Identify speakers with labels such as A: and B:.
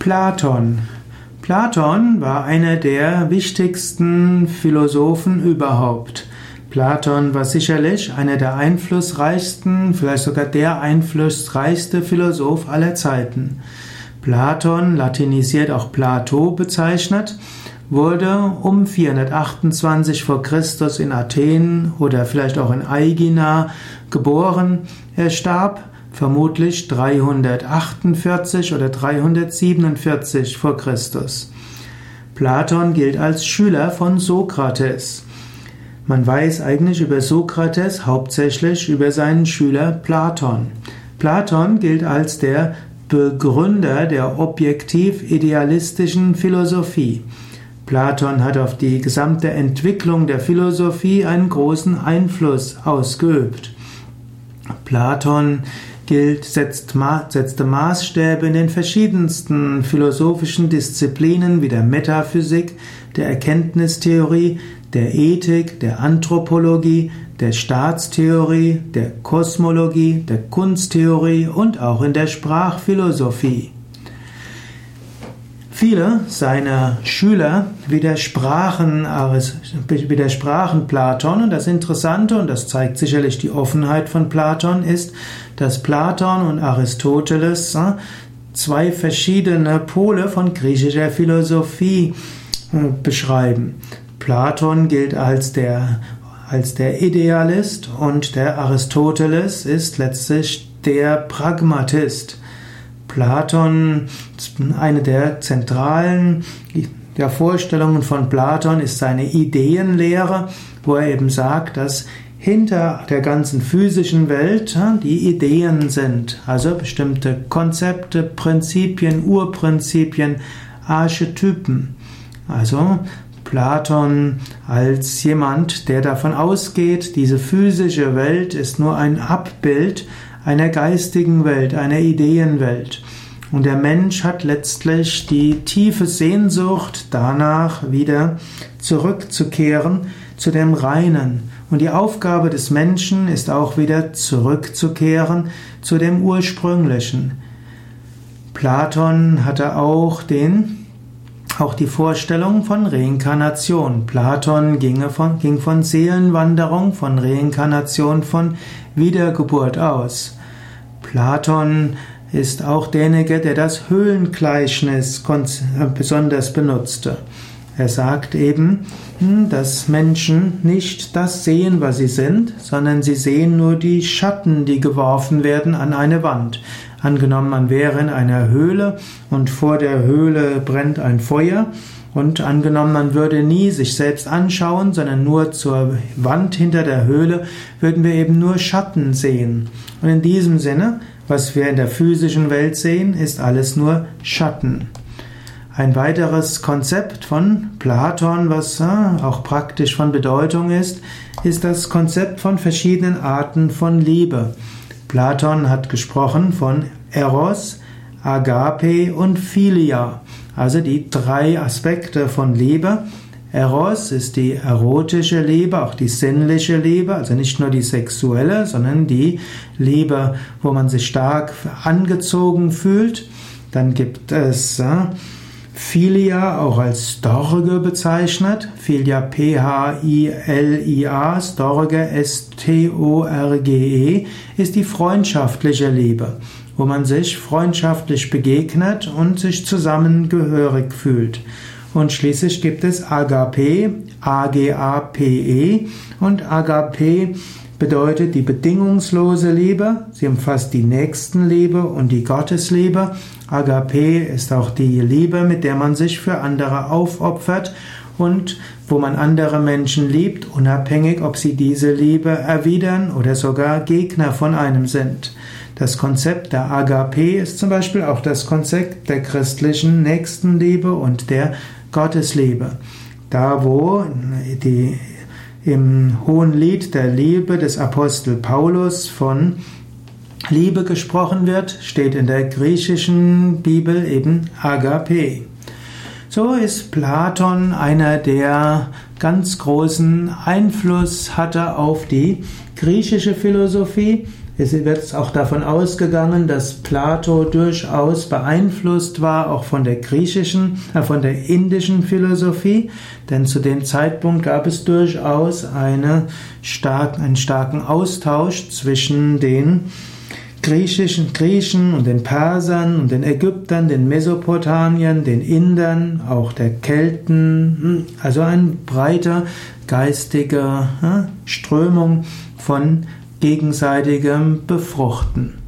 A: Platon. Platon war einer der wichtigsten Philosophen überhaupt. Platon war sicherlich einer der einflussreichsten, vielleicht sogar der einflussreichste Philosoph aller Zeiten. Platon, latinisiert auch Plato bezeichnet, wurde um 428 vor Christus in Athen oder vielleicht auch in Aegina geboren. Er starb vermutlich 348 oder 347 vor Christus. Platon gilt als Schüler von Sokrates. Man weiß eigentlich über Sokrates hauptsächlich über seinen Schüler Platon. Platon gilt als der Begründer der objektiv-idealistischen Philosophie. Platon hat auf die gesamte Entwicklung der Philosophie einen großen Einfluss ausgeübt. Platon gilt, setzt, setzte Maßstäbe in den verschiedensten philosophischen Disziplinen wie der Metaphysik, der Erkenntnistheorie, der Ethik, der Anthropologie, der Staatstheorie, der Kosmologie, der Kunsttheorie und auch in der Sprachphilosophie. Viele seiner Schüler widersprachen, widersprachen Platon und das Interessante, und das zeigt sicherlich die Offenheit von Platon, ist, dass Platon und Aristoteles äh, zwei verschiedene Pole von griechischer Philosophie äh, beschreiben. Platon gilt als der, als der Idealist und der Aristoteles ist letztlich der Pragmatist. Platon, eine der zentralen der Vorstellungen von Platon ist seine Ideenlehre, wo er eben sagt, dass hinter der ganzen physischen Welt die Ideen sind, also bestimmte Konzepte, Prinzipien, Urprinzipien, Archetypen. Also Platon als jemand, der davon ausgeht, diese physische Welt ist nur ein Abbild einer geistigen Welt, einer Ideenwelt. Und der Mensch hat letztlich die tiefe Sehnsucht danach, wieder zurückzukehren zu dem Reinen. Und die Aufgabe des Menschen ist auch wieder zurückzukehren zu dem Ursprünglichen. Platon hatte auch den auch die Vorstellung von Reinkarnation. Platon ging von, ging von Seelenwanderung, von Reinkarnation, von Wiedergeburt aus. Platon ist auch derjenige, der das Höhlengleichnis besonders benutzte. Er sagt eben, hm, dass Menschen nicht das sehen, was sie sind, sondern sie sehen nur die Schatten, die geworfen werden an eine Wand. Angenommen, man wäre in einer Höhle und vor der Höhle brennt ein Feuer und angenommen, man würde nie sich selbst anschauen, sondern nur zur Wand hinter der Höhle, würden wir eben nur Schatten sehen. Und in diesem Sinne, was wir in der physischen Welt sehen, ist alles nur Schatten. Ein weiteres Konzept von Platon, was äh, auch praktisch von Bedeutung ist, ist das Konzept von verschiedenen Arten von Liebe. Platon hat gesprochen von Eros, Agape und Philia, also die drei Aspekte von Liebe. Eros ist die erotische Liebe, auch die sinnliche Liebe, also nicht nur die sexuelle, sondern die Liebe, wo man sich stark angezogen fühlt. Dann gibt es äh, Philia, auch als Storge bezeichnet. Philia P-H-I-L-I-A, Storge S-T-O-R-G-E, ist die freundschaftliche Liebe, wo man sich freundschaftlich begegnet und sich zusammengehörig fühlt. Und schließlich gibt es Agape, A-G-A-P-E und Agape bedeutet die bedingungslose Liebe, sie umfasst die Nächstenliebe und die Gottesliebe. Agape ist auch die Liebe, mit der man sich für andere aufopfert und wo man andere Menschen liebt, unabhängig, ob sie diese Liebe erwidern oder sogar Gegner von einem sind. Das Konzept der Agape ist zum Beispiel auch das Konzept der christlichen Nächstenliebe und der Gottesliebe. Da, wo die im Hohen Lied der Liebe des Apostel Paulus von Liebe gesprochen wird, steht in der griechischen Bibel eben Agape. So ist Platon einer, der ganz großen Einfluss hatte auf die griechische Philosophie, Es wird auch davon ausgegangen, dass Plato durchaus beeinflusst war, auch von der griechischen, äh, von der indischen Philosophie, denn zu dem Zeitpunkt gab es durchaus eine stark, einen starken Austausch zwischen den griechischen Griechen und den Persern und den Ägyptern, den Mesopotamiern, den Indern, auch der Kelten, hm, also eine breite geistige hm, Strömung von gegenseitigem Befruchten.